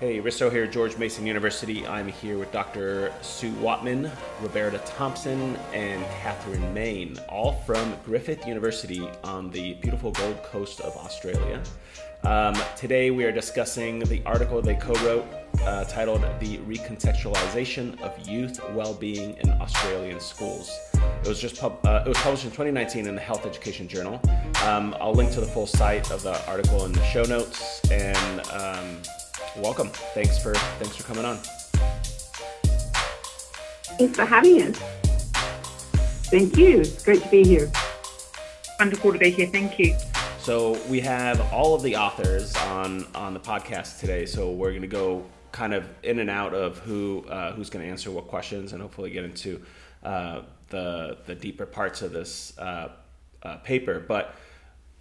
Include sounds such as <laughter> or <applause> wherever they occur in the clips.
Hey, Risto here, at George Mason University. I'm here with Dr. Sue Whatman, Roberta Thompson, and Catherine Main, all from Griffith University on the beautiful Gold Coast of Australia. Um, today we are discussing the article they co wrote uh, titled The Recontextualization of Youth Wellbeing in Australian Schools. It was just pub- uh, it was published in 2019 in the Health Education Journal. Um, I'll link to the full site of the article in the show notes and um, welcome. Thanks for thanks for coming on. Thanks for having us. Thank you. It's great to be here. Wonderful to be here. Thank you. So we have all of the authors on on the podcast today. So we're going to go kind of in and out of who uh, who's going to answer what questions, and hopefully get into uh, the the deeper parts of this uh, uh paper. But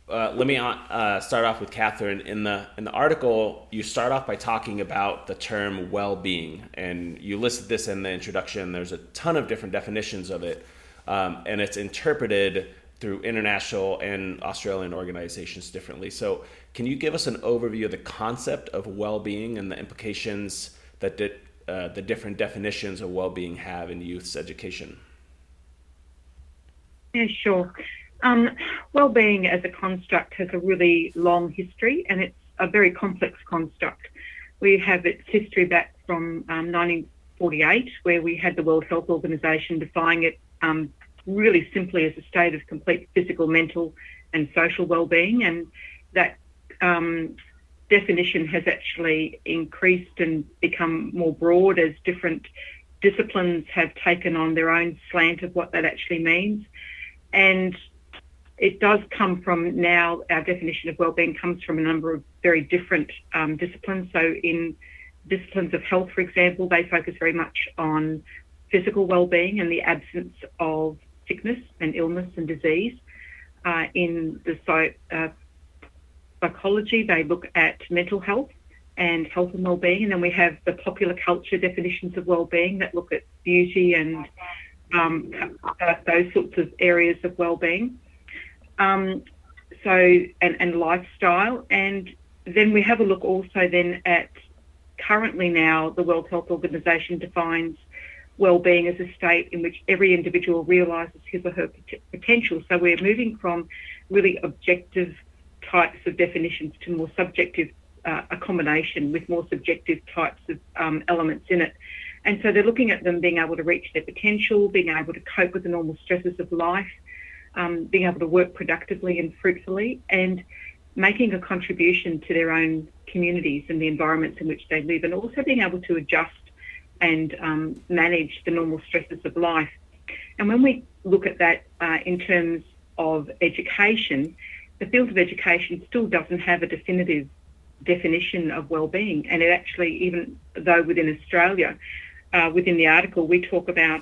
uh, let me uh, start off with Catherine. In the in the article, you start off by talking about the term well-being, and you listed this in the introduction. There's a ton of different definitions of it, um, and it's interpreted through international and Australian organizations differently. So, can you give us an overview of the concept of well-being and the implications that di- uh, the different definitions of well-being have in youth's education? Yeah, sure. Um, well-being as a construct has a really long history, and it's a very complex construct. We have its history back from um, 1948, where we had the World Health Organization defining it um, really simply as a state of complete physical, mental, and social well-being, and that um, definition has actually increased and become more broad as different disciplines have taken on their own slant of what that actually means. And it does come from now, our definition of wellbeing comes from a number of very different um, disciplines. So, in disciplines of health, for example, they focus very much on physical well-being and the absence of sickness and illness and disease. Uh, in the uh, psychology, they look at mental health and health and well-being, and then we have the popular culture definitions of well-being that look at beauty and um, uh, those sorts of areas of well-being. Um, so and, and lifestyle, and then we have a look also then at currently now the World Health Organization defines well-being as a state in which every individual realises his or her potential. So we're moving from really objective types of definitions to more subjective uh, a combination with more subjective types of um, elements in it. And so they're looking at them being able to reach their potential, being able to cope with the normal stresses of life, um, being able to work productively and fruitfully, and making a contribution to their own communities and the environments in which they live, and also being able to adjust and um, manage the normal stresses of life. And when we look at that uh, in terms of education, the field of education still doesn't have a definitive definition of well-being. And it actually, even though within Australia, uh, within the article, we talk about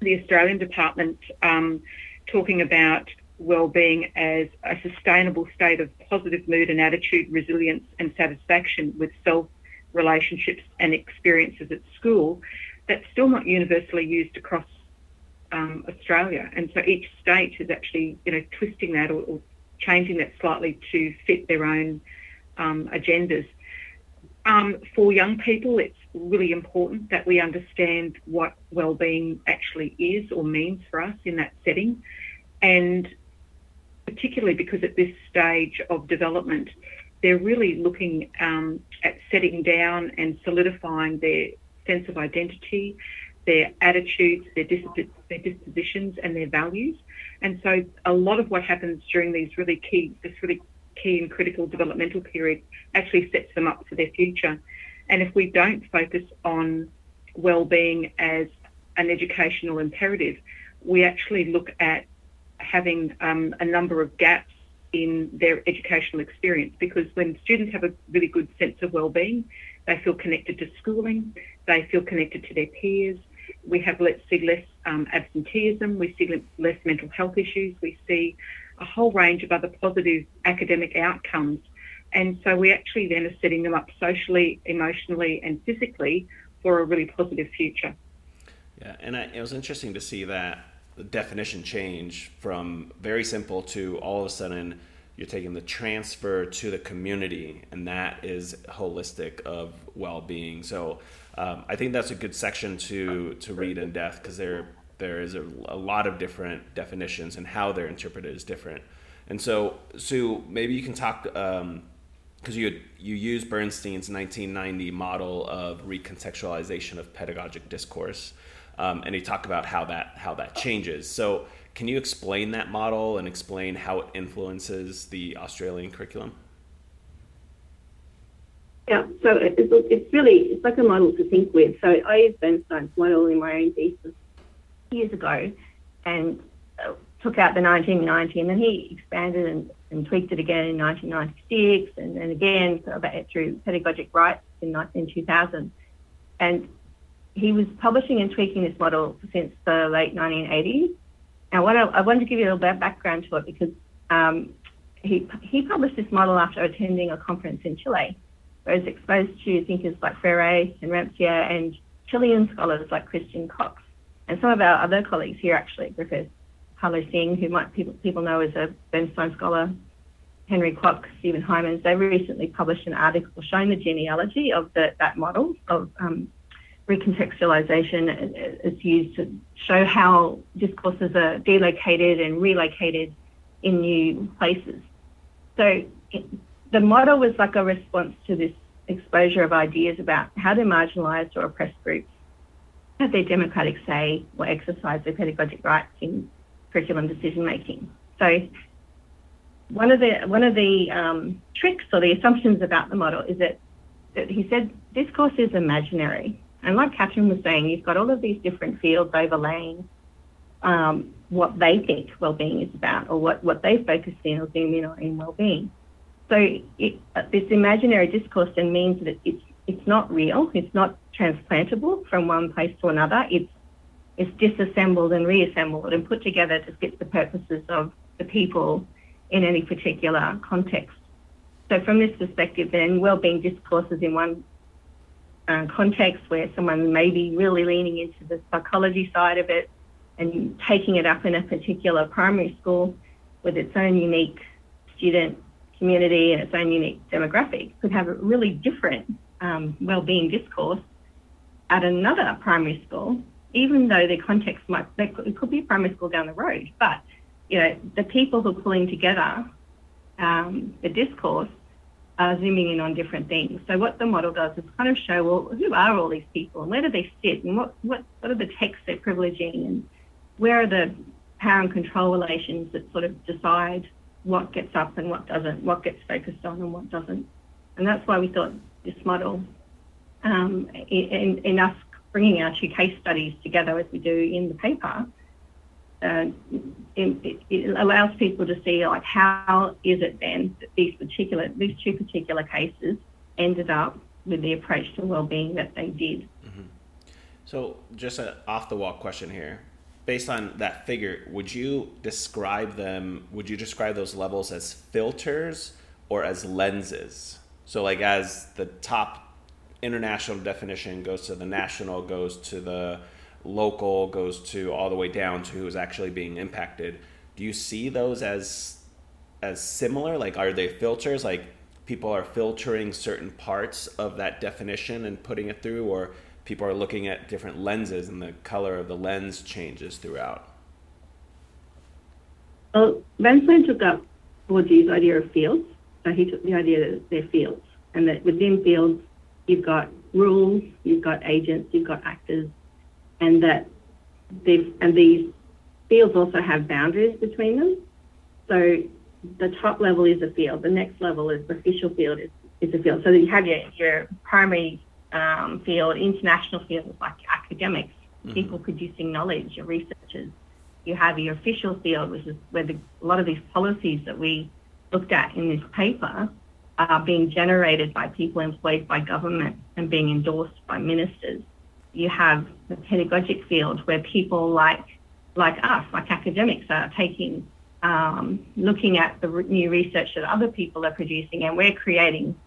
the Australian Department um, talking about well-being as a sustainable state of positive mood and attitude, resilience and satisfaction with self, relationships and experiences at school, that's still not universally used across um, Australia. And so each state is actually, you know, twisting that or, or changing that slightly to fit their own um, agendas. Um, for young people, it's really important that we understand what well-being actually is or means for us in that setting, and particularly because at this stage of development, they're really looking um, at setting down and solidifying their sense of identity, their attitudes, their, disp- their dispositions, and their values. And so, a lot of what happens during these really key, this really key and critical developmental period actually sets them up for their future. And if we don't focus on well-being as an educational imperative, we actually look at having um, a number of gaps in their educational experience because when students have a really good sense of well-being, they feel connected to schooling, they feel connected to their peers. We have let's see less um, absenteeism, we see less mental health issues, we see a whole range of other positive academic outcomes. And so we actually then are setting them up socially, emotionally, and physically for a really positive future. Yeah, and I, it was interesting to see that the definition change from very simple to all of a sudden you're taking the transfer to the community, and that is holistic of well-being. So um, I think that's a good section to to read in depth because there there is a, a, lot of different definitions and how they're interpreted is different. And so, Sue, maybe you can talk because you you use Bernstein's 1990 model of recontextualization of pedagogic discourse, um, and you talk about how that how that changes. So can you explain that model and explain how it influences the Australian curriculum? Yeah, so it's, it's really it's like a model to think with. So I used Bernstein's model in my own thesis years ago, and uh, took out the 1990, and then he expanded and, and tweaked it again in 1996, and then again through pedagogic rights in, in 2000. And he was publishing and tweaking this model since the late 1980s now, what I, I wanted to give you a little bit of background to it because um, he, he published this model after attending a conference in Chile, where he was exposed to thinkers like Freire and Rancière and Chilean scholars like Christian Cox. And some of our other colleagues here actually, Professor Parlo Singh, who might people, people know as a Bernstein scholar, Henry Kwok, Stephen Heimans, they recently published an article showing the genealogy of the, that model of um, recontextualization is used to show how discourses are delocated and relocated in new places. So it, the model was like a response to this exposure of ideas about how do marginalized or oppressed groups have their democratic say or exercise their pedagogic rights in curriculum decision making. So one of the one of the um, tricks or the assumptions about the model is that, that he said this discourse is imaginary. And like Catherine was saying, you've got all of these different fields overlaying um, what they think well-being is about or what, what they focus in or zoom in on in well-being. So it, uh, this imaginary discourse then means that it's, it's not real, it's not transplantable from one place to another, it's, it's disassembled and reassembled and put together to fit the purposes of the people in any particular context. So from this perspective, then well-being discourses in one uh, context where someone may be really leaning into the psychology side of it and taking it up in a particular primary school with its own unique student community and its own unique demographic could have a really different um, well-being discourse at another primary school, even though their context might, it could be a primary school down the road, but you know, the people who are pulling together um, the discourse are zooming in on different things. So what the model does is kind of show, well, who are all these people and where do they sit and what, what, what are the texts they're privileging and where are the power and control relations that sort of decide what gets up and what doesn't, what gets focused on and what doesn't. And that's why we thought this model, um, in, in us bringing our two case studies together as we do in the paper, uh, it, it, allows people to see like how is it then that these particular these two particular cases ended up with the approach to well-being that they did. Mm-hmm. So, just an off-the-wall question here. Based on that figure, would you describe them? Would you describe those levels as filters or as lenses? So, like as the top international definition goes to the national, goes to the local goes to all the way down to who's actually being impacted. Do you see those as as similar? Like, are they filters? Like, people are filtering certain parts of that definition and putting it through, or people are looking at different lenses and the color of the lens changes throughout? Well, Bernstein took up Bourdieu's idea of fields. So he took the idea that they're fields, and that within fields, you've got rules, you've got agents, you've got actors, and that these and these fields also have boundaries between them. So the top level is a field. The next level is the official field is, is a field. So you have your, your primary um, field, international fields like academics, mm-hmm. people producing knowledge, your researchers. You have your official field, which is where the, a lot of these policies that we looked at in this paper are being generated by people employed by government and being endorsed by ministers you have the pedagogic field where people like like us, like academics, are taking um, looking at the new research that other people are producing, and we're creating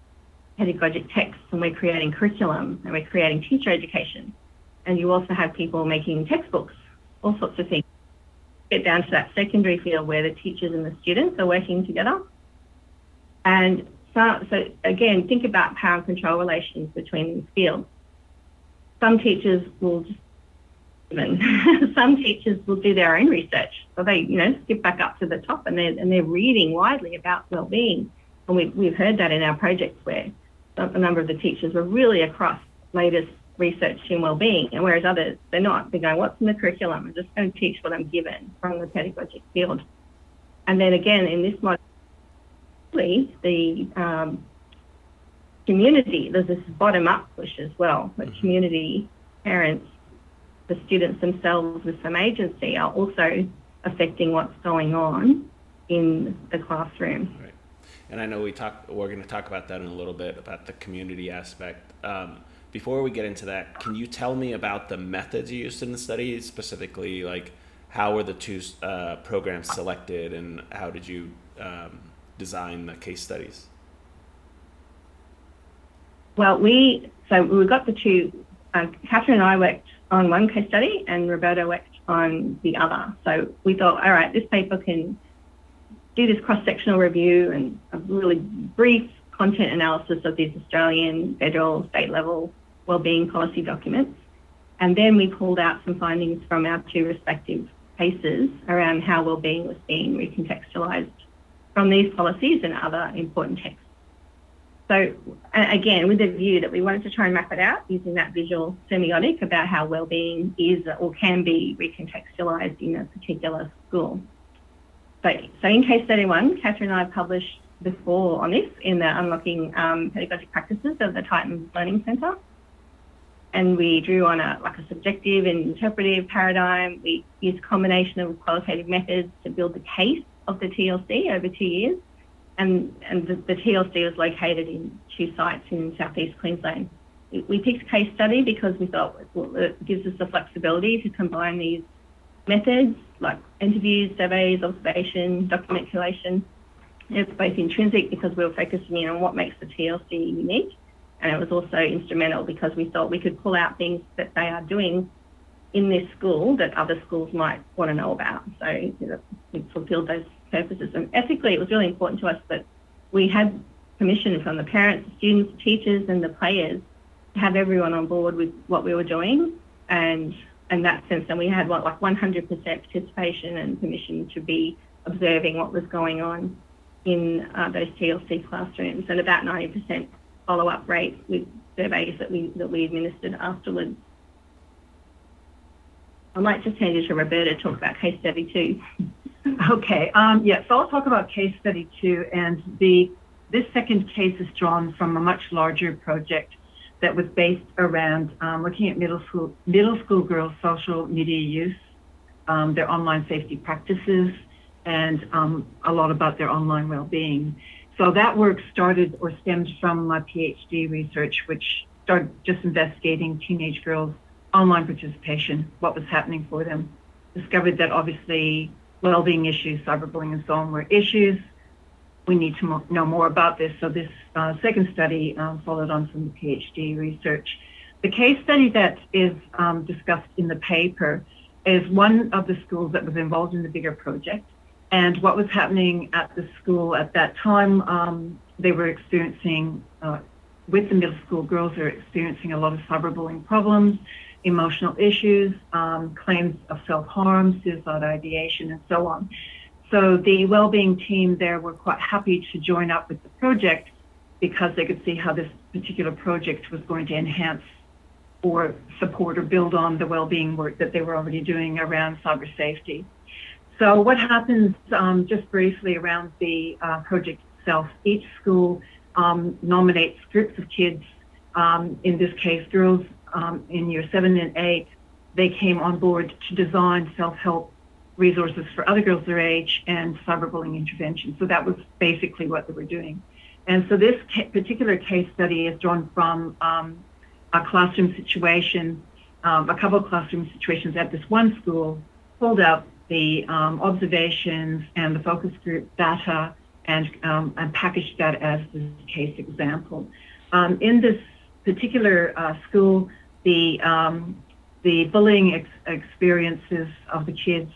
pedagogic texts, and we're creating curriculum, and we're creating teacher education. And you also have people making textbooks, all sorts of things. Get down to that secondary field where the teachers and the students are working together, And so, so again, think about power and control relations between these fields. Some teachers will even <laughs> some teachers will do their own research. So they, you know, skip back up to the top and they're, and they're reading widely about well-being. And we, we've heard that in our projects where a number of the teachers were really across latest research in well-being, and whereas others, they're not. They're going, what's in the curriculum? I'm just going to teach what I'm given from the pedagogic field. And then again, in this model, the um, community, there's this bottom-up push as well, but mm-hmm. community, parents, the students themselves with some agency are also affecting what's going on in the classroom. Right. And I know we talk, we're going to talk about that in a little bit about the community aspect. Um, before we get into that, can you tell me about the methods you used in the study, specifically like how were the two uh, programs selected and how did you um, design the case studies? Well, we so we got the two. Uh, Catherine and I worked on one case study, and Roberta worked on the other. So we thought, all right, this paper can do this cross-sectional review and a really brief content analysis of these Australian, federal, state level wellbeing policy documents. And then we pulled out some findings from our two respective cases around how wellbeing was being recontextualised from these policies and other important texts. So again, with the view that we wanted to try and map it out using that visual semiotic about how wellbeing is or can be recontextualised in a particular school. So, so in case study one, Catherine and I published before on this in the Unlocking um, Pedagogic Practices of the Titan Learning Centre. And we drew on a like a subjective and interpretive paradigm. We used a combination of qualitative methods to build the case of the TLC over two years and, and the, the TLC was located in two sites in southeast Queensland. We picked a case study because we thought well, it gives us the flexibility to combine these methods like interviews, surveys, observation, document collation. It's both intrinsic because we were focusing in on what makes the TLC unique, and it was also instrumental because we thought we could pull out things that they are doing in this school that other schools might want to know about. So we fulfilled those purposes. And ethically, it was really important to us that we had permission from the parents, the students, the teachers, and the players to have everyone on board with what we were doing. And in that sense, then we had what, like 100% participation and permission to be observing what was going on in uh, those TLC classrooms, and about 90% follow-up rate with surveys that we that we administered afterwards. I might just hand you to Roberta to talk about case study two. <laughs> <laughs> Okay. Um, yeah, so I'll talk about case study two, and the this second case is drawn from a much larger project that was based around um, looking at middle school middle school girls' social media use, um, their online safety practices, and um, a lot about their online well-being. So that work started or stemmed from my PhD research, which started just investigating teenage girls' online participation, what was happening for them. Discovered that obviously well-being issues, cyberbullying and so on were issues. We need to mo- know more about this. So this uh, second study um, followed on from the PhD research. The case study that is um, discussed in the paper is one of the schools that was involved in the bigger project. And what was happening at the school at that time, um, they were experiencing, uh, with the middle school girls, they experiencing a lot of cyberbullying problems emotional issues, um, claims of self-harm, suicide ideation, and so on. So the well-being team there were quite happy to join up with the project because they could see how this particular project was going to enhance or support or build on the well-being work that they were already doing around cyber safety. So what happens um, just briefly around the uh, project itself, each school um, nominates groups of kids, um, in this case girls um, in year seven and eight, they came on board to design self-help resources for other girls their age and cyberbullying intervention. So that was basically what they were doing. And so this ca- particular case study is drawn from um, a classroom situation, um, a couple of classroom situations at this one school, pulled out the um, observations and the focus group data and, um, and packaged that as the case example. Um, in this particular uh, school, the um, the bullying ex- experiences of the kids,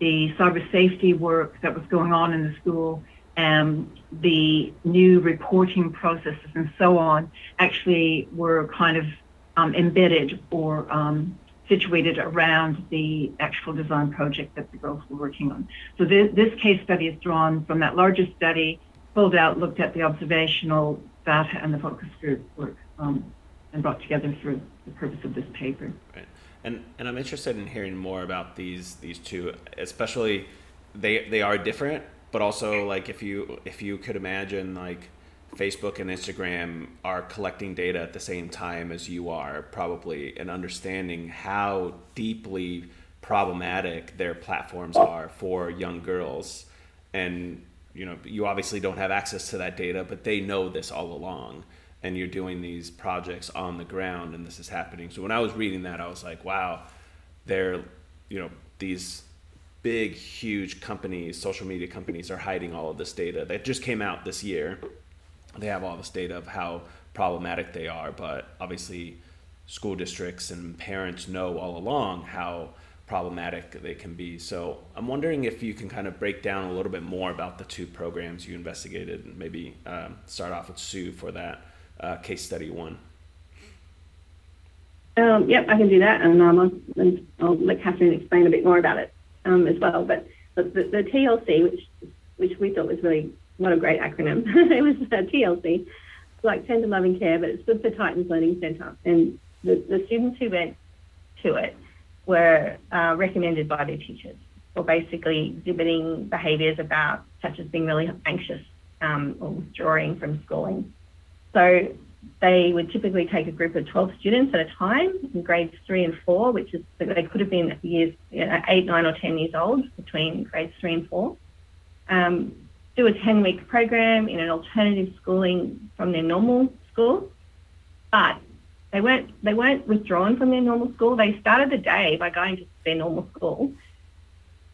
the cyber safety work that was going on in the school, um, the new reporting processes and so on actually were kind of um, embedded or um, situated around the actual design project that the girls were working on. So this, this case study is drawn from that larger study, pulled out, looked at the observational data and the focus group work, um, and brought together for the purpose of this paper. Right. And and I'm interested in hearing more about these these two, especially they they are different, but also like if you if you could imagine like Facebook and Instagram are collecting data at the same time as you are, probably, and understanding how deeply problematic their platforms are for young girls. And you know, you obviously don't have access to that data, but they know this all along. And you're doing these projects on the ground, and this is happening. So when I was reading that, I was like, wow, they're, you know, these big, huge companies, social media companies, are hiding all of this data that just came out this year they have all this data of how problematic they are, but obviously school districts and parents know all along how problematic they can be. So I'm wondering if you can kind of break down a little bit more about the two programs you investigated and maybe um, start off with Sue for that uh, case study one. Um, yep, I can do that, and, um, I'll, I'll, let Catherine explain a bit more about it um, as well. But the, the, the TLC, which which we thought was really what a great acronym. <laughs> it was uh, TLC, like Tender Loving Care, but it stood for Titans Learning Centre. And the, the students who went to it were uh, recommended by their teachers for basically exhibiting behaviours about, such as being really anxious um, or withdrawing from schooling. So they would typically take a group of 12 students at a time in grades three and four, which is, they could have been years, you know, eight, nine, or 10 years old between grades three and four. Um, do a 10 week program in an alternative schooling from their normal school. But they weren't they weren't withdrawn from their normal school. They started the day by going to their normal school,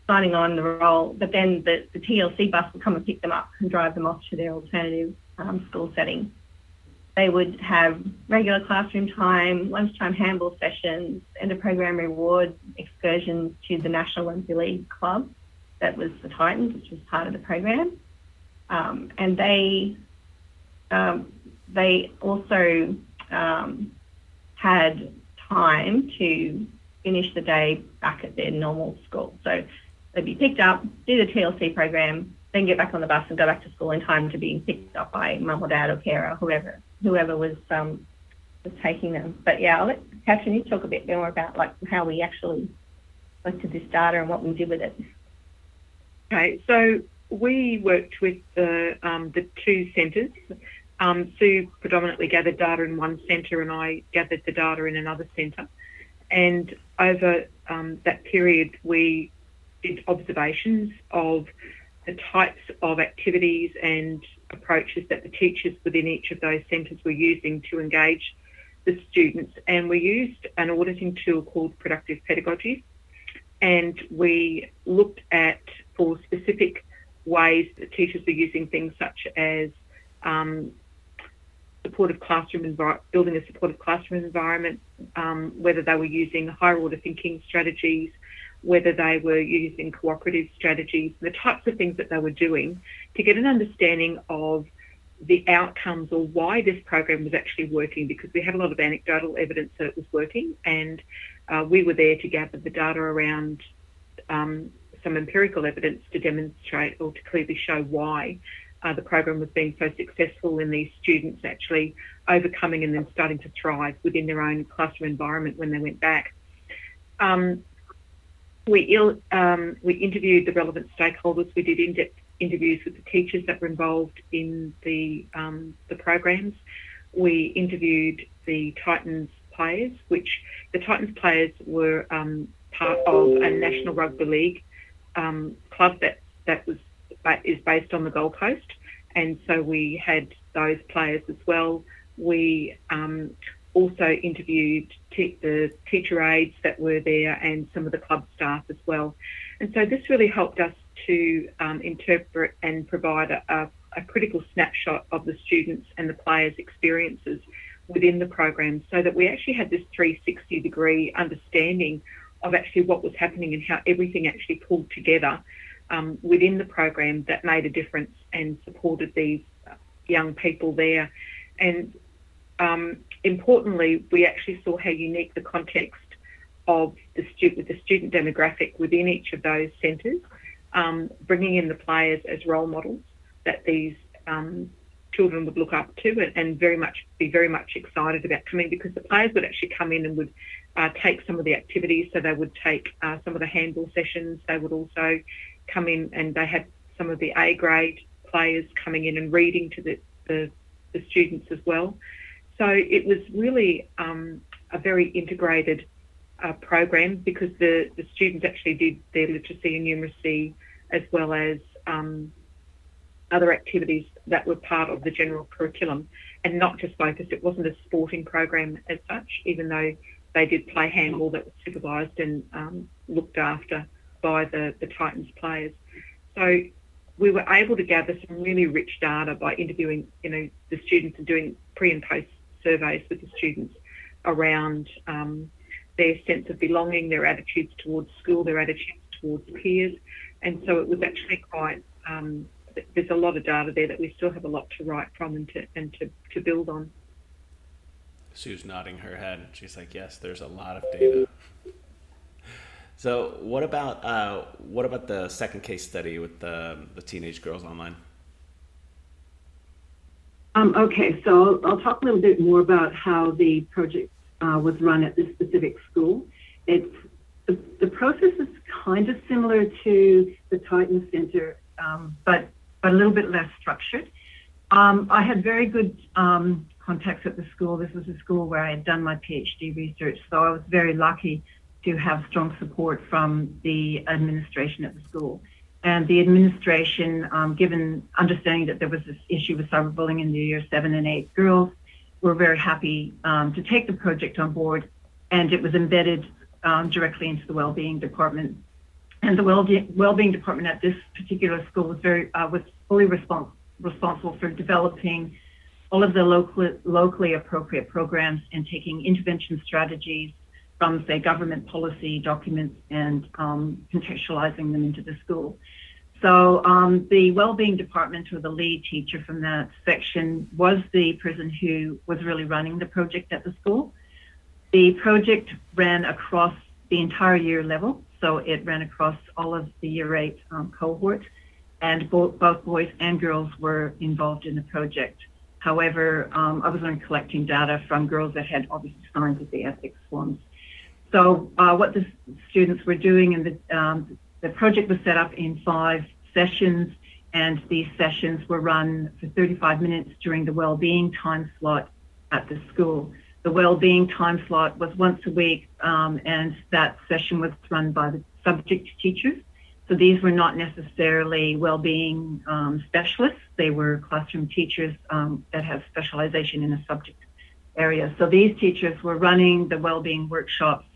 signing on the roll, but then the, the TLC bus would come and pick them up and drive them off to their alternative um, school setting. They would have regular classroom time, lunchtime handball sessions, and a program reward excursions to the National Rugby League club that was the Titans, which was part of the program. Um, and they um, they also um, had time to finish the day back at their normal school. So they'd be picked up, do the TLC program, then get back on the bus and go back to school in time to be picked up by mum or dad or carer, whoever whoever was um, was taking them. But yeah, I'll let Catherine you talk a bit more about like how we actually collected this data and what we did with it. Okay, so we worked with the, um, the two centres. Um, Sue predominantly gathered data in one centre, and I gathered the data in another centre. And over um, that period, we did observations of the types of activities and approaches that the teachers within each of those centres were using to engage the students. And we used an auditing tool called Productive Pedagogy. And we looked at for specific ways that teachers were using things such as um, supportive classroom environment, building a supportive classroom environment, um, whether they were using higher order thinking strategies, whether they were using cooperative strategies, the types of things that they were doing to get an understanding of the outcomes or why this program was actually working because we had a lot of anecdotal evidence that it was working and uh, we were there to gather the data around um, some empirical evidence to demonstrate or to clearly show why uh, the program was being so successful in these students actually overcoming and then starting to thrive within their own classroom environment when they went back. Um, we, um, we interviewed the relevant stakeholders. We did in-depth interviews with the teachers that were involved in the um, the programs. We interviewed the Titans players, which the Titans players were um, part of a National Rugby League um, club that that was is based on the Gold Coast, and so we had those players as well. We um, also interviewed the teacher aides that were there and some of the club staff as well. And so this really helped us to um, interpret and provide a, a, critical snapshot of the students and the players' experiences within the program so that we actually had this 360 degree understanding of actually what was happening and how everything actually pulled together um, within the program that made a difference and supported these young people there. And um, importantly, we actually saw how unique the context of the student, the student demographic within each of those centres, um, bringing in the players as role models that these um, children would look up to and, and, very much be very much excited about coming because the players would actually come in and would uh, take some of the activities. So they would take uh, some of the handball sessions. They would also come in and they had some of the A grade players coming in and reading to the, the, the students as well. So it was really um, a very integrated uh, program because the, the students actually did their literacy and numeracy as well as um, other activities that were part of the general curriculum and not just focused. It wasn't a sporting program as such, even though they did play handball that was supervised and um, looked after by the, the Titans players. So we were able to gather some really rich data by interviewing, you know, the students and doing pre and post surveys with the students around um, their sense of belonging, their attitudes towards school, their attitudes towards peers. And so it was actually quite, um, there's a lot of data there that we still have a lot to write from and to, and to, to build on. Sue's nodding her head. She's like, yes, there's a lot of data. So what about uh, what about the second case study with the the teenage girls online? Um, okay, so I'll, I'll, talk a little bit more about how the project uh, was run at this specific school. It's the, the, process is kind of similar to the Titan Center, um, but but a little bit less structured. Um, I had very good um, contacts at the school. This was a school where I had done my PhD research, so I was very lucky to have strong support from the administration at the school. And the administration, um, given understanding that there was this issue with cyberbullying in the year seven and eight girls, were very happy um, to take the project on board. And it was embedded um, directly into the well-being department. And the well-being department at this particular school was very uh, was fully respons- responsible for developing all of the local, locally appropriate programs and taking intervention strategies from, say, government policy documents and um, contextualizing them into the school. So um, the well-being department or the lead teacher from that section was the person who was really running the project at the school. The project ran across the entire year level, so it ran across all of the year eight um, cohort, and both, both boys and girls were involved in the project. However, um, I was only collecting data from girls that had obviously signed the ethics forms so uh, what the students were doing, and the, um, the project was set up in five sessions, and these sessions were run for 35 minutes during the well-being time slot at the school. The well-being time slot was once a week, um, and that session was run by the subject teachers. So these were not necessarily well-being um, specialists; they were classroom teachers um, that have specialization in a subject area. So these teachers were running the well-being workshops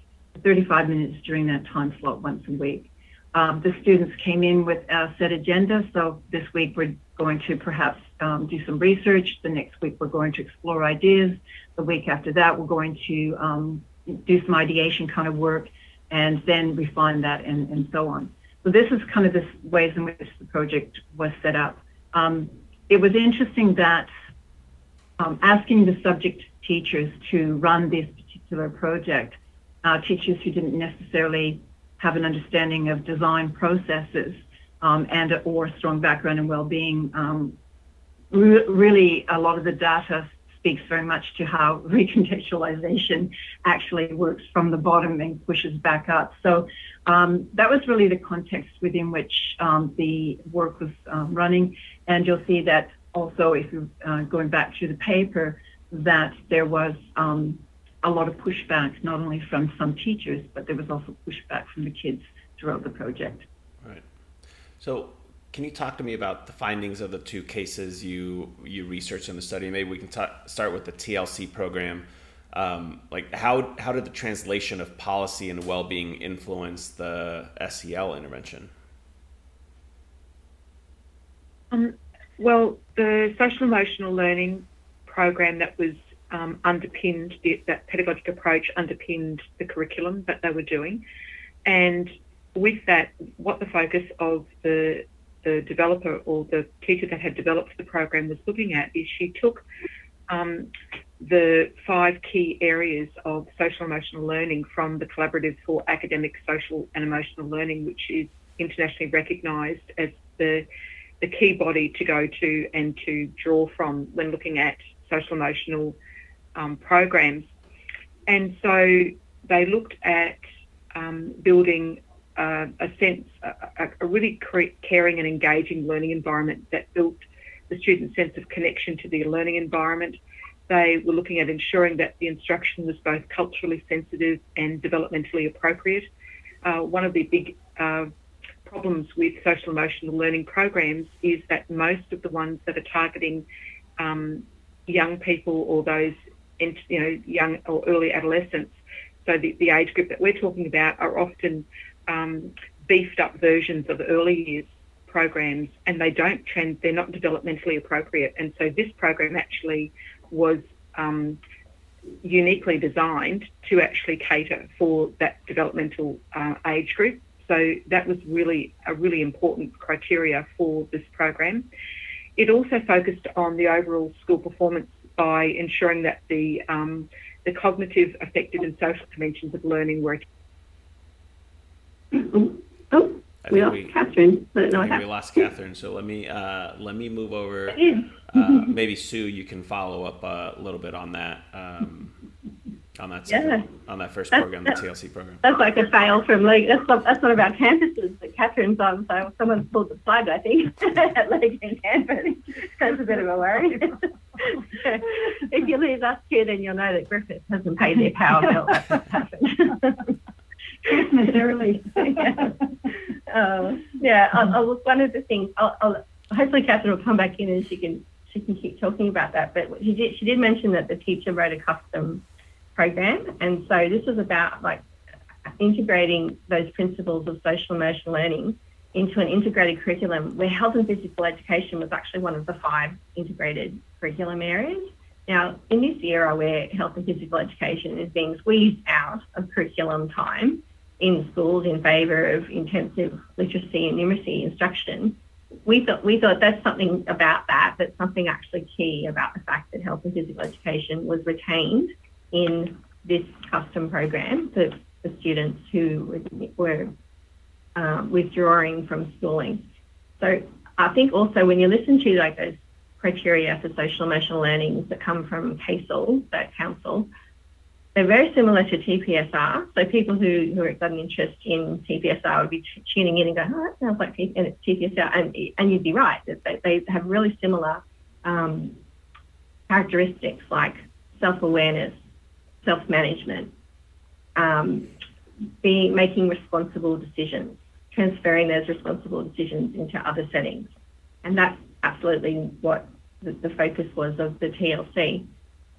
35 minutes during that time slot once a week. Um, the students came in with a set agenda. So this week we're going to perhaps um, do some research. The next week we're going to explore ideas. The week after that we're going to um, do some ideation kind of work and then refine that and, and so on. So this is kind of the ways in which the project was set up. Um, it was interesting that um, asking the subject teachers to run this particular project uh, teachers who didn't necessarily have an understanding of design processes um, and or a strong background in well-being. Um, re- really, a lot of the data speaks very much to how <laughs> recontextualization actually works from the bottom and pushes back up. So um, that was really the context within which um, the work was um, running. And you'll see that also, if you're uh, going back to the paper, that there was um, a lot of pushback, not only from some teachers, but there was also pushback from the kids throughout the project. Right. So, can you talk to me about the findings of the two cases you you researched in the study? Maybe we can start with the TLC program. Um, like, how how did the translation of policy and well-being influence the SEL intervention? Um, well, the social emotional learning program that was um, underpinned the, that pedagogic approach underpinned the curriculum that they were doing, and with that, what the focus of the the developer or the teacher that had developed the program was looking at is she took um, the five key areas of social emotional learning from the Collaborative for Academic, Social and Emotional Learning, which is internationally recognised as the the key body to go to and to draw from when looking at social emotional um, programs. And so they looked at um, building uh, a sense, a, a really caring and engaging learning environment that built the student's sense of connection to the learning environment. They were looking at ensuring that the instruction was both culturally sensitive and developmentally appropriate. Uh, one of the big uh, problems with social emotional learning programs is that most of the ones that are targeting um, young people or those you know young or early adolescents, so the, the age group that we're talking about are often um, beefed up versions of early years programs, and they don't trend. They're not developmentally appropriate, and so this program actually was. Um, uniquely designed to actually cater for that developmental uh, age group so that was really a really important criteria for this program. It also focused on the overall school performance by ensuring that the um, the cognitive, affective, and social dimensions of learning were. Oh, oh we lost we, Catherine. I don't know I we lost Catherine. So let me uh, let me move over. Uh, maybe Sue, you can follow up a little bit on that. Um, on that yeah. on that first program, the TLC program. That's like a fail from like that's not, that's not about campuses that Catherine's on. So someone's pulled the plug, I think, <laughs> at Logan campus. That's a bit of a worry. <laughs> <laughs> if you leave us here, then you'll know that Griffith hasn't paid their power bill. That's what's happened. Christmas early. yeah, <laughs> uh, yeah I'll, I'll, one of the things. I'll, I'll, hopefully Catherine will come back in and she can she can keep talking about that. But she did she did mention that the teacher wrote a custom program. And so this was about like integrating those principles of social emotional learning into an integrated curriculum where health and physical education was actually one of the five integrated curriculum areas. Now, in this era where health and physical education is being squeezed out of curriculum time in schools in favour of intensive literacy and numeracy instruction, we thought we thought that's something about that, that's something actually key about the fact that health and physical education was retained in this custom program for, for students who were um, withdrawing from schooling. So I think also when you listen to like those criteria for social emotional learning that come from CASEL, that council, they're very similar to TPSR. So people who, who have got an interest in TPSR would be tuning in and go, oh, that sounds like and it's TPSR. And, and you'd be right, they, they have really similar um, characteristics like self-awareness, self-management, um, being making responsible decisions, transferring those responsible decisions into other settings, and that's absolutely what the, the focus was of the TLC.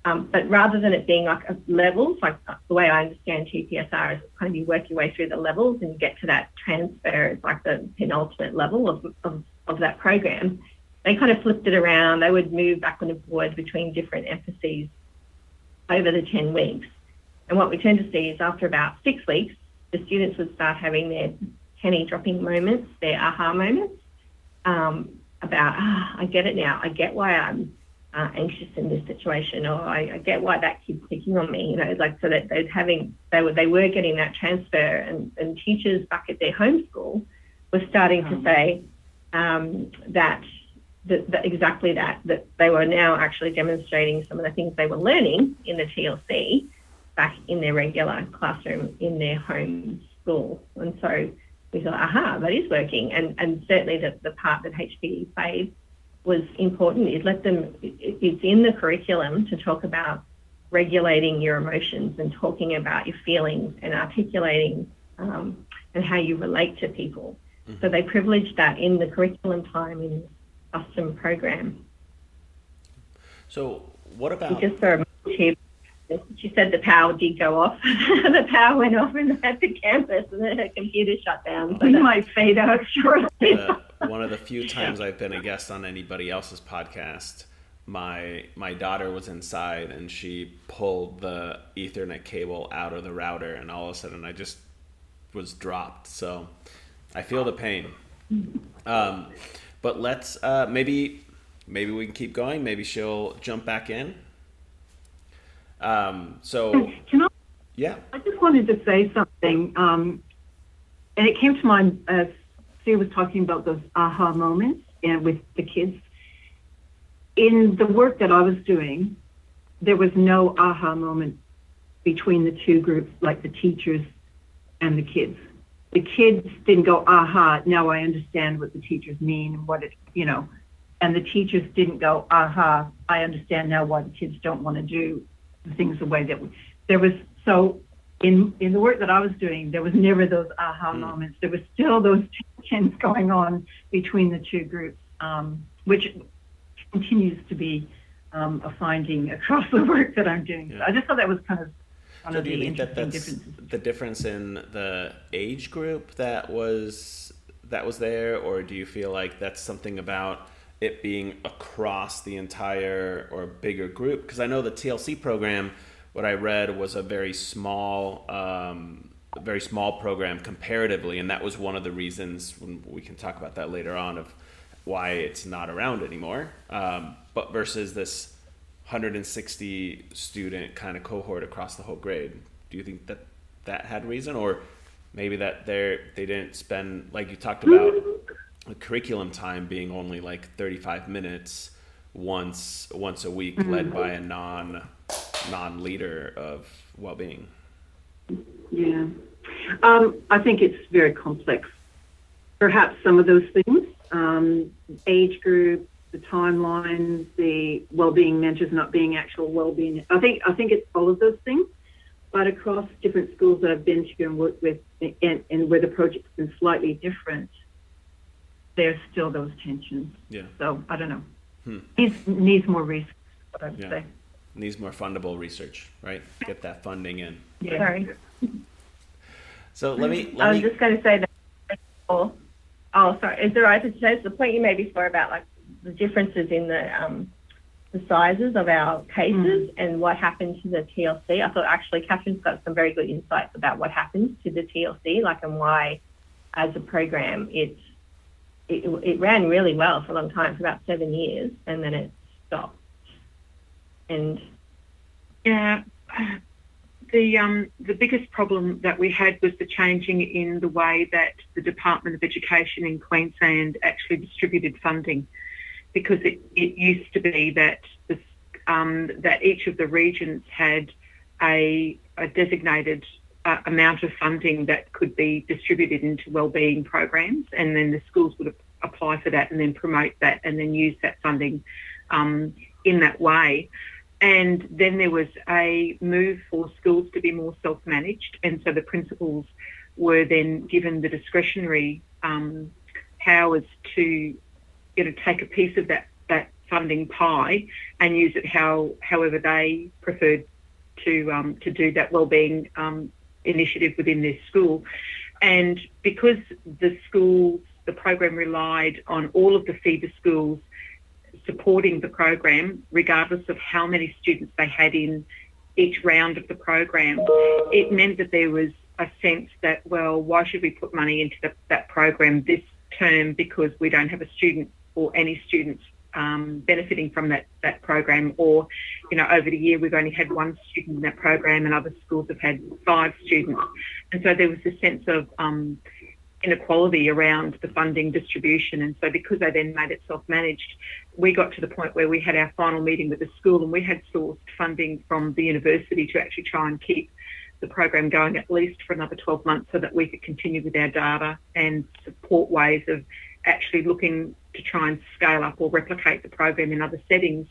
Um, but rather than it being like levels, like the way I understand TPSR is kind of you work your way through the levels and you get to that transfer, it's like the penultimate level of, of, of that program. They kind of flipped it around. They would move back and forward between different emphases over the 10 weeks. And what we tend to see is after about six weeks, the students would start having their penny dropping moments, their aha moments um, about, ah, I get it now. I get why I'm uh, anxious in this situation, or I, I, get why that kid's picking on me. You know, like so that they're having, they were, they were getting that transfer, and, and teachers back at their home school were starting to say um, that that, that, exactly that, that they were now actually demonstrating some of the things they were learning in the TLC back in their regular classroom in their home school. And so we thought, aha, that is working. And, and certainly the, the part that HPE played was important is let them, it's in the curriculum to talk about regulating your emotions and talking about your feelings and articulating um, and how you relate to people. Mm-hmm. So they privileged that in the curriculum time in custom program. So what about? Just for a she said the power did go off. <laughs> the power went off in at the campus, and then her computer shut down. So we might fade out shortly. Uh, one of the few <laughs> times I've been a guest on anybody else's podcast, my my daughter was inside and she pulled the Ethernet cable out of the router, and all of a sudden I just was dropped. So I feel the pain. Um, but let's uh, maybe maybe we can keep going. Maybe she'll jump back in. Um, so Can I? yeah, I just wanted to say something, um, and it came to mind as Sue was talking about those aha moments and with the kids. In the work that I was doing, there was no aha moment between the two groups, like the teachers and the kids. The kids didn't go, aha, now I understand what the teachers mean and what it, you know, and the teachers didn't go, aha, I understand now why the kids don't want to do the things the way that we, there was, so in, in the work that I was doing, there was never those aha Mm. moments. There was still those tensions <laughs> going on between the two groups, um, which continues to be um, a finding across the work that I'm doing. So I just thought that was kind of one So of do you the think that that's differences. the difference in the age group that was that was there, or do you feel like that's something about it being across the entire or bigger group? Because I know the TLC program, what I read was a very small, um, a very small program comparatively, and that was one of the reasons. We can talk about that later on of why it's not around anymore. Um, but versus this 160 student kind of cohort across the whole grade. Do you think that that had reason, or maybe that they they didn't spend like you talked about curriculum time being only like 35 minutes once once a week, led by a non non leader of well being. Yeah. Um, I think it's very complex. Perhaps some of those things, um, age group, the timeline, the well-being mentors not being actual well-being. I think I think it's all of those things. But across different schools that I've been to and worked with, and, and where the project's been slightly different, there's still those tensions. Yeah, So I don't know. Hmm. Needs needs more research. I would Yeah. say. needs more fundable research, right? Get that funding in. Yeah. Sorry. So let me I was me. just going to say that. Oh, oh, sorry. Is it right to say the point you made before about like the differences in the um, the sizes of our cases and what happened to the TLC? I thought actually Catherine's got some very good insights about what happens to the TLC, like and why, as a program, it it, it ran really well for a long time, for about seven years, and then it stopped. And Yeah, the um, the biggest problem that we had was the changing in the way that the Department of Education in Queensland actually distributed funding, because it, it used to be that the, um, that each of the regions had a, a designated uh, amount of funding that could be distributed into wellbeing programs, and then the schools would apply for that and then promote that and then use that funding um, in that way. And then there was a move for schools to be more self-managed, and so the principals were then given the discretionary um, powers to, you know, take a piece of that that funding pie and use it how however they preferred to um, to do that wellbeing um, initiative within their school. And because the schools, the program relied on all of the feeder schools supporting the program, regardless of how many students they had in each round of the program, it meant that there was a sense that, well, why should we put money into the, that program this term because we don't have a student or any students um, benefiting from that, that program or, you know, over the year we've only had one student in that program and other schools have had five students. And so there was a sense of um, inequality around the funding distribution. And so because they then made it self-managed, we got to the point where we had our final meeting with the school and we had sourced funding from the university to actually try and keep the program going at least for another 12 months so that we could continue with our data and support ways of actually looking to try and scale up or replicate the program in other settings.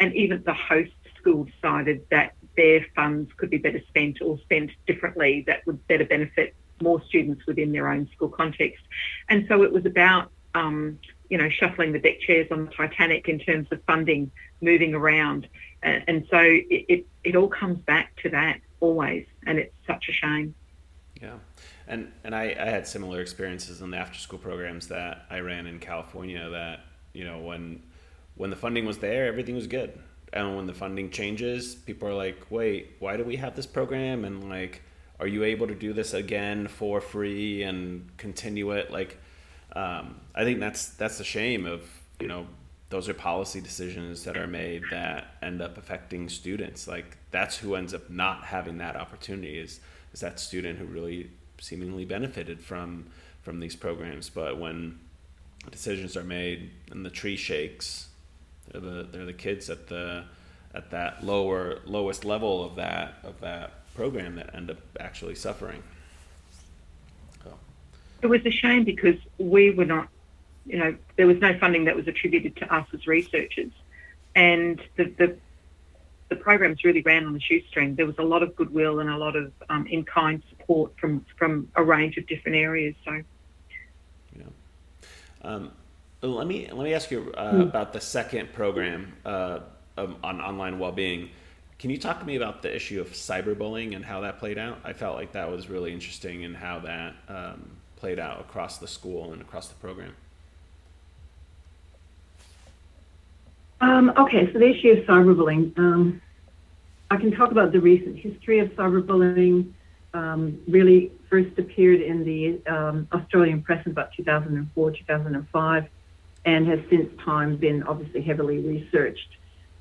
And even the host school decided that their funds could be better spent or spent differently that would better benefit more students within their own school context. And so it was about, um, you know, shuffling the deck chairs on the Titanic in terms of funding moving around. And, and so it, it, it all comes back to that always. And it's such a shame. Yeah, and and I, I had similar experiences in the after school programs that I ran in California. That you know when when the funding was there, everything was good, and when the funding changes, people are like, wait, why do we have this program? And like, are you able to do this again for free and continue it? Like, um, I think that's that's the shame of you know those are policy decisions that are made that end up affecting students. Like that's who ends up not having that opportunity is is that student who really seemingly benefited from from these programs. But when decisions are made and the tree shakes, they're the they're the kids at the at that lower lowest level of that of that program that end up actually suffering. So. It was a shame because we were not, you know, there was no funding that was attributed to us as researchers, and the the, the programs really ran on the shoestring. There was a lot of goodwill and a lot of um, in kind support from from a range of different areas. So, yeah. Um, let me let me ask you uh, mm. about the second program uh, um, on online well-being. Can you talk to me about the issue of cyberbullying and how that played out? I felt like that was really interesting and in how that um, played out across the school and across the program. Um, okay, so the issue of cyberbullying. Um, I can talk about the recent history of cyberbullying. Um, really first appeared in the um, Australian press in about 2004, 2005, and has since time been obviously heavily researched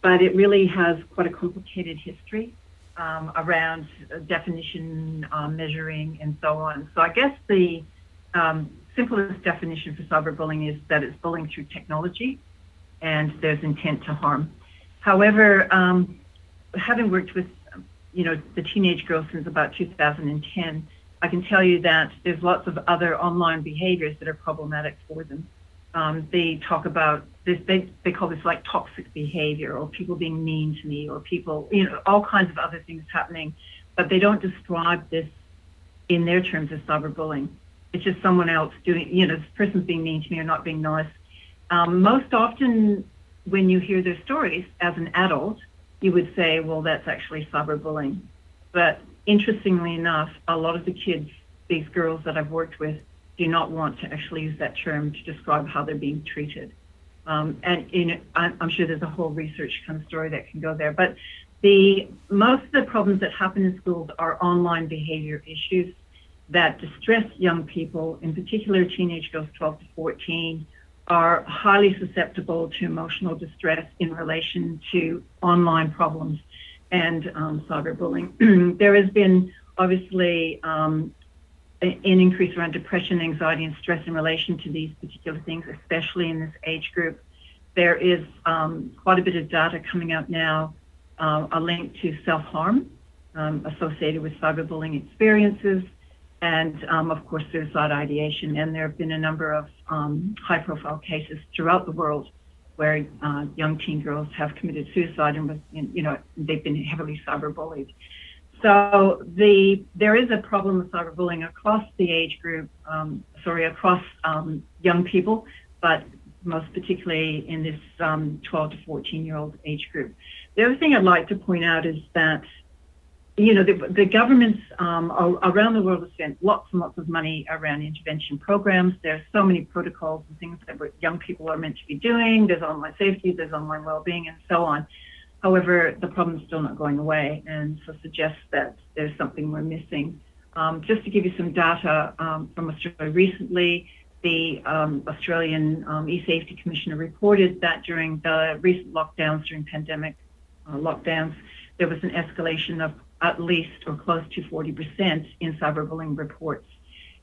but it really has quite a complicated history um, around definition, uh, measuring, and so on. So I guess the um, simplest definition for cyberbullying is that it's bullying through technology and there's intent to harm. However, um, having worked with you know the teenage girls since about 2010, I can tell you that there's lots of other online behaviors that are problematic for them um, they talk about this, they, they call this like toxic behavior or people being mean to me or people, you know, all kinds of other things happening, but they don't describe this in their terms as cyberbullying. It's just someone else doing, you know, this person's being mean to me or not being nice. Um, most often, when you hear their stories as an adult, you would say, well, that's actually cyberbullying. But interestingly enough, a lot of the kids, these girls that I've worked with, do not want to actually use that term to describe how they're being treated. Um, and in, I'm sure there's a whole research kind of story that can go there. But the most of the problems that happen in schools are online behavior issues that distress young people, in particular teenage girls 12 to 14, are highly susceptible to emotional distress in relation to online problems and um, cyberbullying. <clears throat> there has been obviously um, an increase around depression, anxiety, and stress in relation to these particular things, especially in this age group. There is um, quite a bit of data coming out now, uh, a link to self-harm um, associated with cyberbullying experiences, and um, of course suicide ideation. And there have been a number of um, high-profile cases throughout the world where uh, young teen girls have committed suicide and, you know, they've been heavily cyberbullied. So the there is a problem with cyberbullying across the age group, um, sorry, across um, young people, but most particularly in this um, 12 to 14 year old age group. The other thing I'd like to point out is that you know the, the governments um, around the world have spent lots and lots of money around intervention programs. There are so many protocols and things that young people are meant to be doing. There's online safety, there's online well-being, and so on. However, the problem is still not going away, and so suggests that there's something we're missing. Um, just to give you some data um, from Australia recently, the um, Australian um, e-safety commissioner reported that during the recent lockdowns, during pandemic uh, lockdowns, there was an escalation of at least or close to 40% in cyberbullying reports.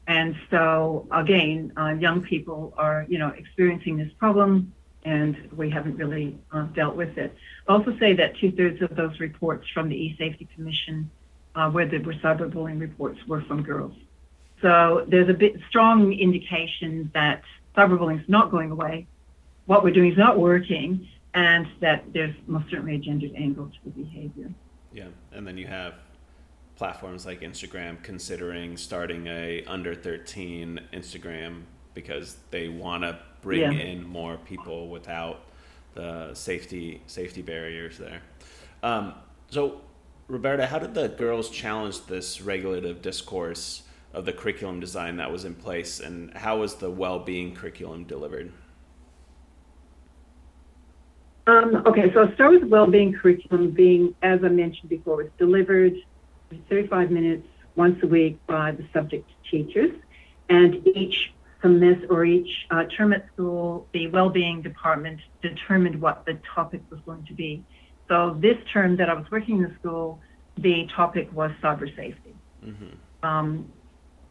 And so again, uh, young people are, you know, experiencing this problem and we haven't really uh, dealt with it. I'll also say that two-thirds of those reports from the E-Safety Commission, uh, where there were cyberbullying reports, were from girls. So there's a bit strong indication that cyberbullying is not going away, what we're doing is not working, and that there's most certainly a gendered angle to the behavior. Yeah, and then you have platforms like Instagram considering starting a under 13 Instagram because they want to bring yeah. in more people without the safety safety barriers there. Um, so, Roberta, how did the girls challenge this regulative discourse of the curriculum design that was in place, and how was the well-being curriculum delivered? Um, okay, so I'll start with the well-being curriculum being, as I mentioned before, it's delivered 35 minutes once a week by the subject teachers, and each semester or each uh, term at school, the well-being department determined what the topic was going to be. So this term that I was working in the school, the topic was cyber safety. Mm-hmm. Um,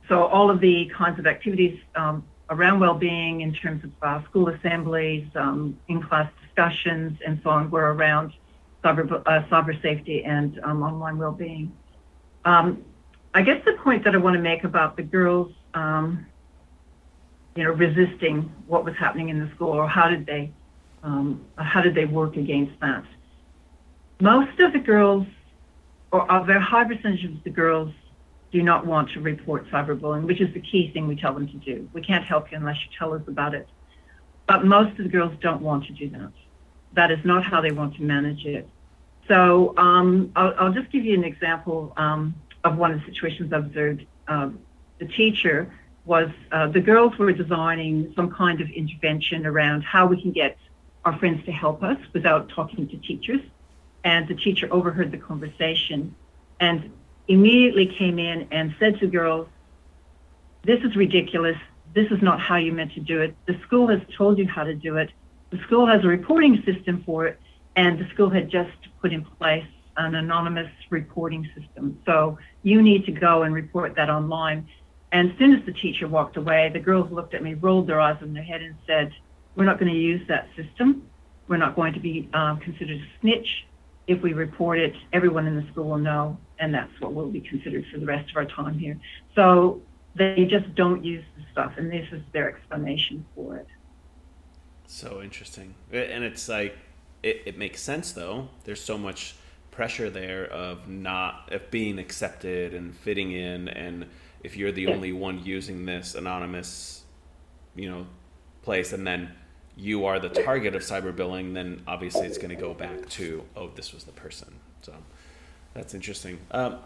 so all of the kinds of activities um, around well-being in terms of uh, school assemblies, um, in-class discussions, and so on were around cyber, uh, cyber safety and um, online well-being. Um, I guess the point that I want to make about the girls, um, you know, resisting what was happening in the school, or how did they, um, how did they work against that? Most of the girls, or a very high percentage of the girls, do not want to report cyberbullying, which is the key thing we tell them to do. We can't help you unless you tell us about it. But most of the girls don't want to do that. That is not how they want to manage it. So um, I'll, I'll, just give you an example um, of one of the situations I observed. Um, the teacher was, uh, the girls were designing some kind of intervention around how we can get our friends to help us without talking to teachers. And the teacher overheard the conversation and immediately came in and said to girls, This is ridiculous. This is not how you meant to do it. The school has told you how to do it. The school has a reporting system for it, and the school had just put in place an anonymous reporting system. So you need to go and report that online. And as soon as the teacher walked away, the girls looked at me, rolled their eyes in their head, and said, We're not going to use that system. We're not going to be um, considered a snitch. If we report it, everyone in the school will know and that's what will be considered for the rest of our time here. So they just don't use the stuff, and this is their explanation for it. So interesting, and it's like it, it makes sense though. There's so much pressure there of not of being accepted and fitting in, and if you're the only one using this anonymous, you know, place, and then you are the target of cyberbullying, then obviously it's going to go back to oh, this was the person. So that's interesting. Um,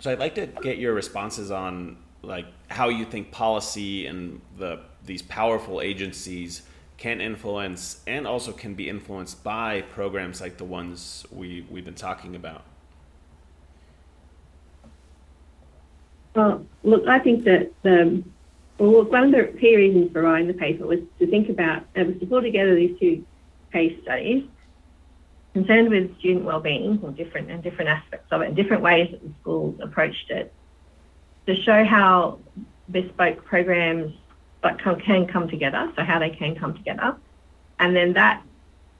so I'd like to get your responses on like how you think policy and the these powerful agencies can influence and also can be influenced by programs like the ones we we've been talking about. Well, look, I think that the well, one of the key reasons for writing the paper was to think about, uh, was to pull together these two case studies concerned with student wellbeing or different and different aspects of it and different ways that the schools approached it to show how bespoke programs can come together, so how they can come together, and then that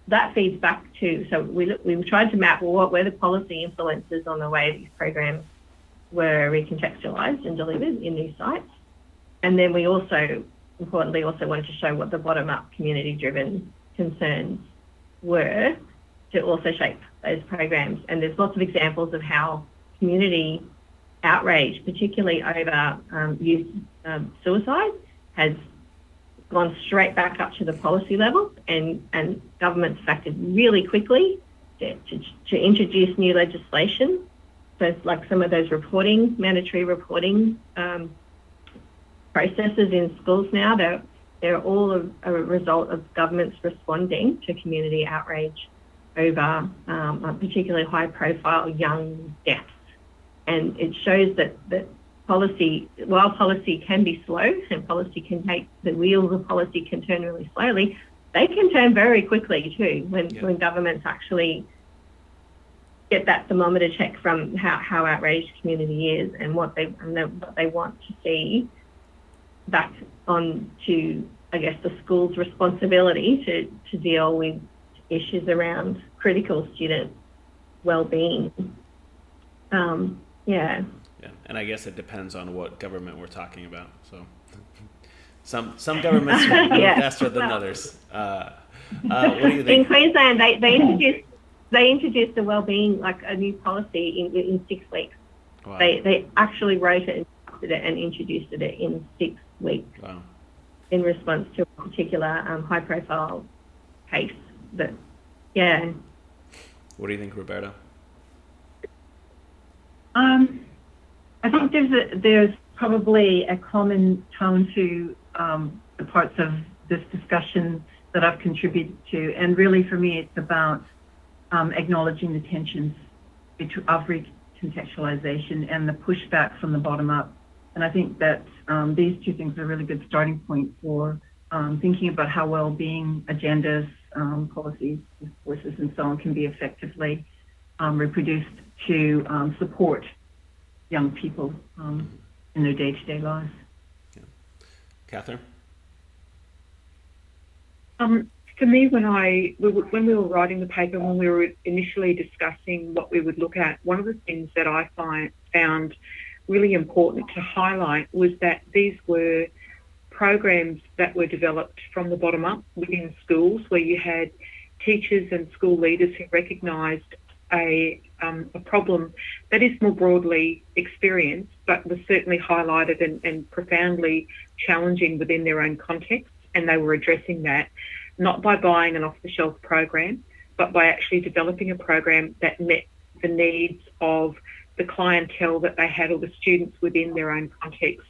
that feeds back to so we we tried to map well, what were the policy influences on the way these programs were recontextualized and delivered in these sites, and then we also importantly also wanted to show what the bottom up community driven concerns were to also shape those programs. And there's lots of examples of how community outrage, particularly over um, youth um, suicide, has gone straight back up to the policy level, and, and governments acted really quickly to, to, to introduce new legislation. So, like some of those reporting, mandatory reporting um, processes in schools now, they're, they're all a, a result of governments responding to community outrage over um, particularly high profile young deaths. And it shows that, that policy, while policy can be slow and policy can take, the wheels of policy can turn really slowly, they can turn very quickly too when, yeah. when governments actually get that thermometer check from how, how outraged community is and what they, and what they want to see back on to, I guess, the school's responsibility to, to deal with issues around critical student well-being. Um, yeah. Yeah, and I guess it depends on what government we're talking about. So, some some governments <laughs> move yeah. faster than others. Uh, uh, what do you think? In Queensland, they, they introduced they introduced a well-being like a new policy in in six weeks. Wow. They they actually wrote it and, it and introduced it in six weeks. Wow. In response to a particular um, high-profile case that, yeah. What do you think, Roberta? Um, I think there's a, there's probably a common tone to um, the parts of this discussion that I've contributed to, and really for me, it's about um, acknowledging the tensions of contextualization and the pushback from the bottom up. And I think that um, these two things are a really good starting point for um, thinking about how well-being agendas, um, policies, discourses, and so on can be effectively um, reproduced to um, support young people um, in their day-to-day lives. Yeah. Catherine? Um, for me, when I when we were writing the paper, when we were initially discussing what we would look at, one of the things that I find found really important to highlight was that these were programs that were developed from the bottom up within schools, where you had teachers and school leaders who recognised a, um, a problem that is more broadly experienced, but was certainly highlighted and, and profoundly challenging within their own context, and they were addressing that not by buying an off the shelf program, but by actually developing a program that met the needs of the clientele that they had or the students within their own context.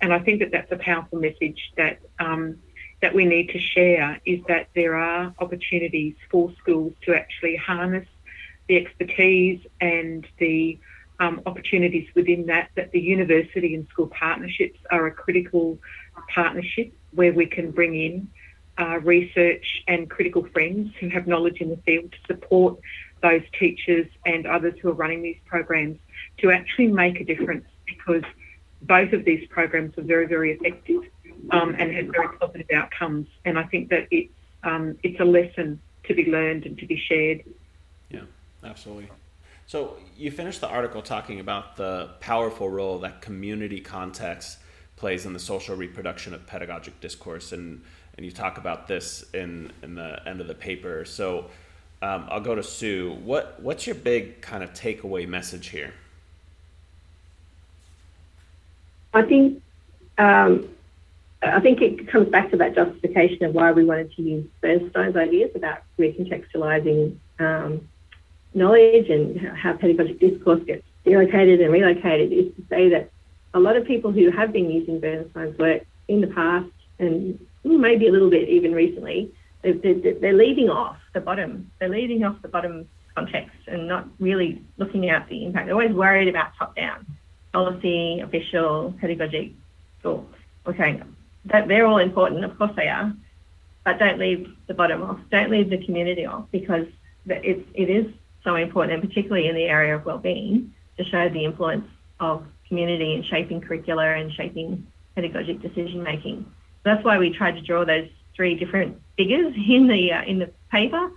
And I think that that's a powerful message that um, that we need to share is that there are opportunities for schools to actually harness the expertise and the um, opportunities within that, that the university and school partnerships are a critical partnership where we can bring in uh, research and critical friends who have knowledge in the field to support those teachers and others who are running these programs to actually make a difference because both of these programs are very, very effective um, and have very positive outcomes. And I think that it's, um, it's a lesson to be learned and to be shared. Yeah, absolutely. So you finished the article talking about the powerful role that community context plays in the social reproduction of pedagogic discourse and and you talk about this in in the end of the paper. So um, I'll go to Sue. What what's your big kind of takeaway message here? I think um, I think it comes back to that justification of why we wanted to use Bernstein's ideas about recontextualizing um, knowledge and how pedagogic discourse gets delocated and relocated is to say that a lot of people who have been using Bernstein's work in the past and maybe a little bit even recently, they're, they're, off the bottom. They're leading off the bottom context and not really looking at the impact. They're always worried about top down policy, official, pedagogic. Sure. Okay, that, they're all important. Of course they are. But don't leave the bottom off. Don't leave the community off because it's, it is so important, and particularly in the area of well-being, to show the influence of community in shaping curricula and shaping pedagogic decision making that's why we tried to draw those three different figures <laughs> in the uh, in the paper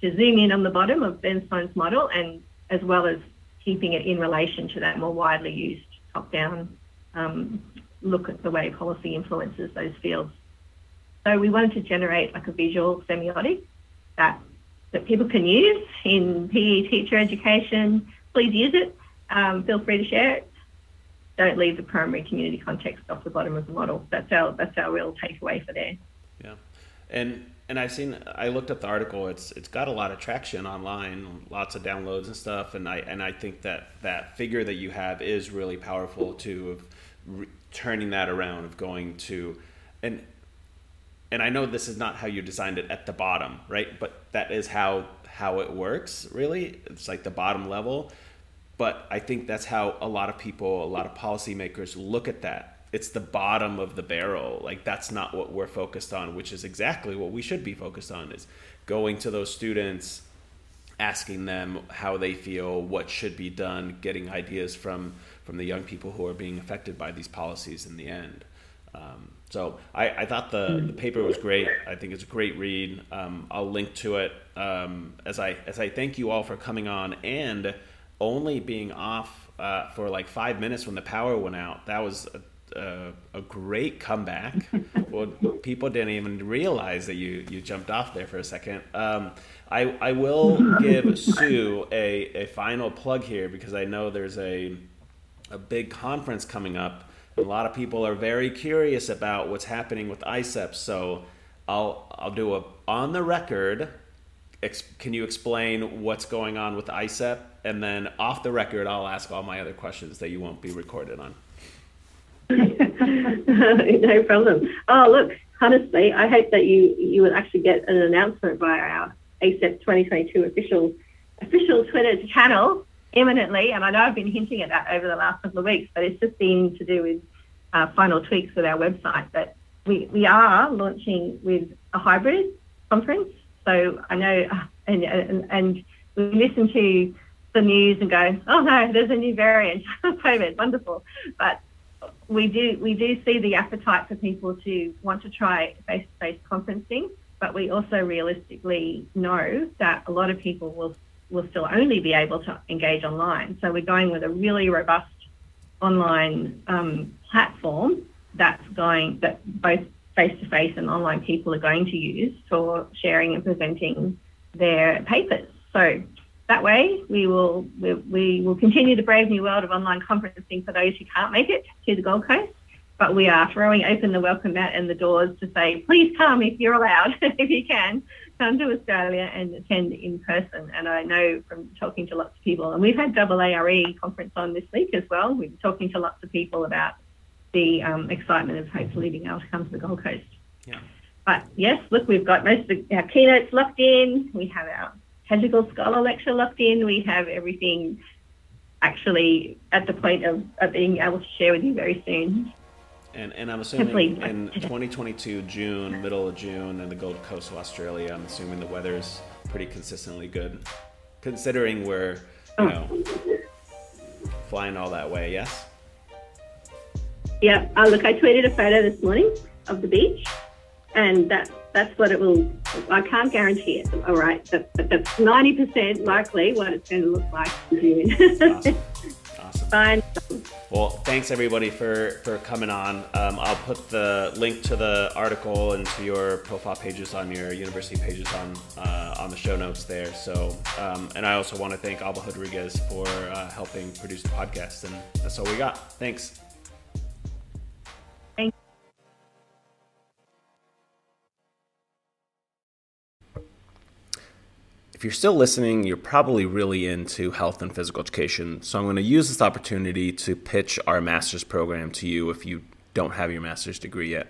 to zoom in on the bottom of Bernstein's model and as well as keeping it in relation to that more widely used top-down um, look at the way policy influences those fields. So we wanted to generate like a visual semiotic that that people can use in PE teacher education. Please use it. Um, feel free to share it don't leave the primary community context off the bottom of the model. That's our that's our real takeaway for there. And and I've seen I looked up the article. It's it's got a lot of traction online, lots of downloads and stuff. And I and I think that that figure that you have is really powerful too of re- turning that around of going to and and I know this is not how you designed it at the bottom, right? But that is how how it works. Really, it's like the bottom level but I think that's how a lot of people, a lot of policymakers look at that. It's the bottom of the barrel. Like that's not what we're focused on, which is exactly what we should be focused on is going to those students, asking them how they feel, what should be done, getting ideas from from the young people who are being affected by these policies in the end. Um, so I, I thought the, the, paper was great. I think it's a great read. Um, I'll link to it um, as I as I thank you all for coming on and only being off uh, for like five minutes when the power went out, that was a, a, a great comeback. <laughs> well, people didn't even realize that you, you jumped off there for a second. Um, I, I will give Sue a, a final plug here because I know there's a, a big conference coming up. A lot of people are very curious about what's happening with AIESEP. So I'll, I'll do a on the record ex- can you explain what's going on with AIESEP? And then off the record, I'll ask all my other questions that you won't be recorded on. <laughs> no problem. Oh, look, honestly, I hope that you you will actually get an announcement by our AIESEP 2022 official official Twitter channel imminently, and I know I've been hinting at that over the last couple of weeks, but it's just been to do with uh, final tweaks with our website. But we, we are launching with a hybrid conference. So I know, uh, and, and, and we listen to the news and go, oh no, there's a new variant <laughs> of COVID, wonderful. But we do we do see the appetite for people to want to try face-to-face conferencing, but we also realistically know that a lot of people will will still only be able to engage online. So we're going with a really robust online um, platform that's going that both face-to-face and online people are going to use for sharing and presenting their papers. So that way, we will we, we will continue the brave new world of online conferencing for those who can't make it to the Gold Coast. But we are throwing open the welcome mat and the doors to say, please come if you're allowed, <laughs> if you can, come to Australia and attend in person. And I know from talking to lots of people, and we've had double AARE conference on this week as well. We've been talking to lots of people about the um, excitement of hopefully being able to come to the Gold Coast. Yeah. But yes, look, we've got most of the, our keynotes locked in. We have our Tangible Scholar lecture locked in. We have everything actually at the point of, of being able to share with you very soon. And, and I'm assuming in 2022 June, middle of June, in the Gold Coast of Australia, I'm assuming the weather's pretty consistently good, considering we're you oh. know flying all that way. Yes. Yeah. Uh, look, I tweeted a photo this morning of the beach, and that that's what it will. I can't guarantee it. All right, but, but that's ninety percent likely what it's going to look like in June. awesome. awesome. <laughs> Fine. Well, thanks everybody for for coming on. Um, I'll put the link to the article and to your profile pages on your university pages on uh, on the show notes there. So, um, and I also want to thank Alba Rodriguez for uh, helping produce the podcast. And that's all we got. Thanks. If you're still listening, you're probably really into health and physical education. So I'm going to use this opportunity to pitch our master's program to you if you don't have your master's degree yet.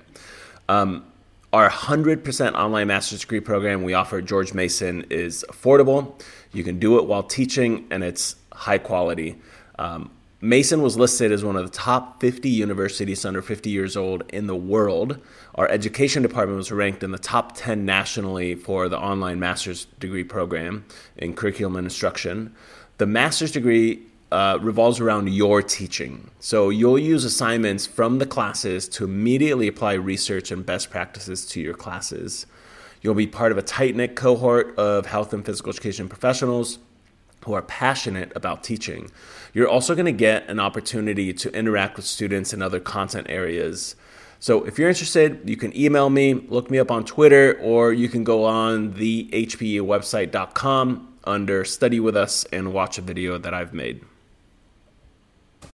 Um, our 100% online master's degree program we offer at George Mason is affordable. You can do it while teaching, and it's high quality. Um, Mason was listed as one of the top 50 universities under 50 years old in the world. Our education department was ranked in the top 10 nationally for the online master's degree program in curriculum and instruction. The master's degree uh, revolves around your teaching. So you'll use assignments from the classes to immediately apply research and best practices to your classes. You'll be part of a tight knit cohort of health and physical education professionals who are passionate about teaching. You're also going to get an opportunity to interact with students in other content areas. So if you're interested, you can email me, look me up on Twitter, or you can go on the HPE website.com under study with us and watch a video that I've made.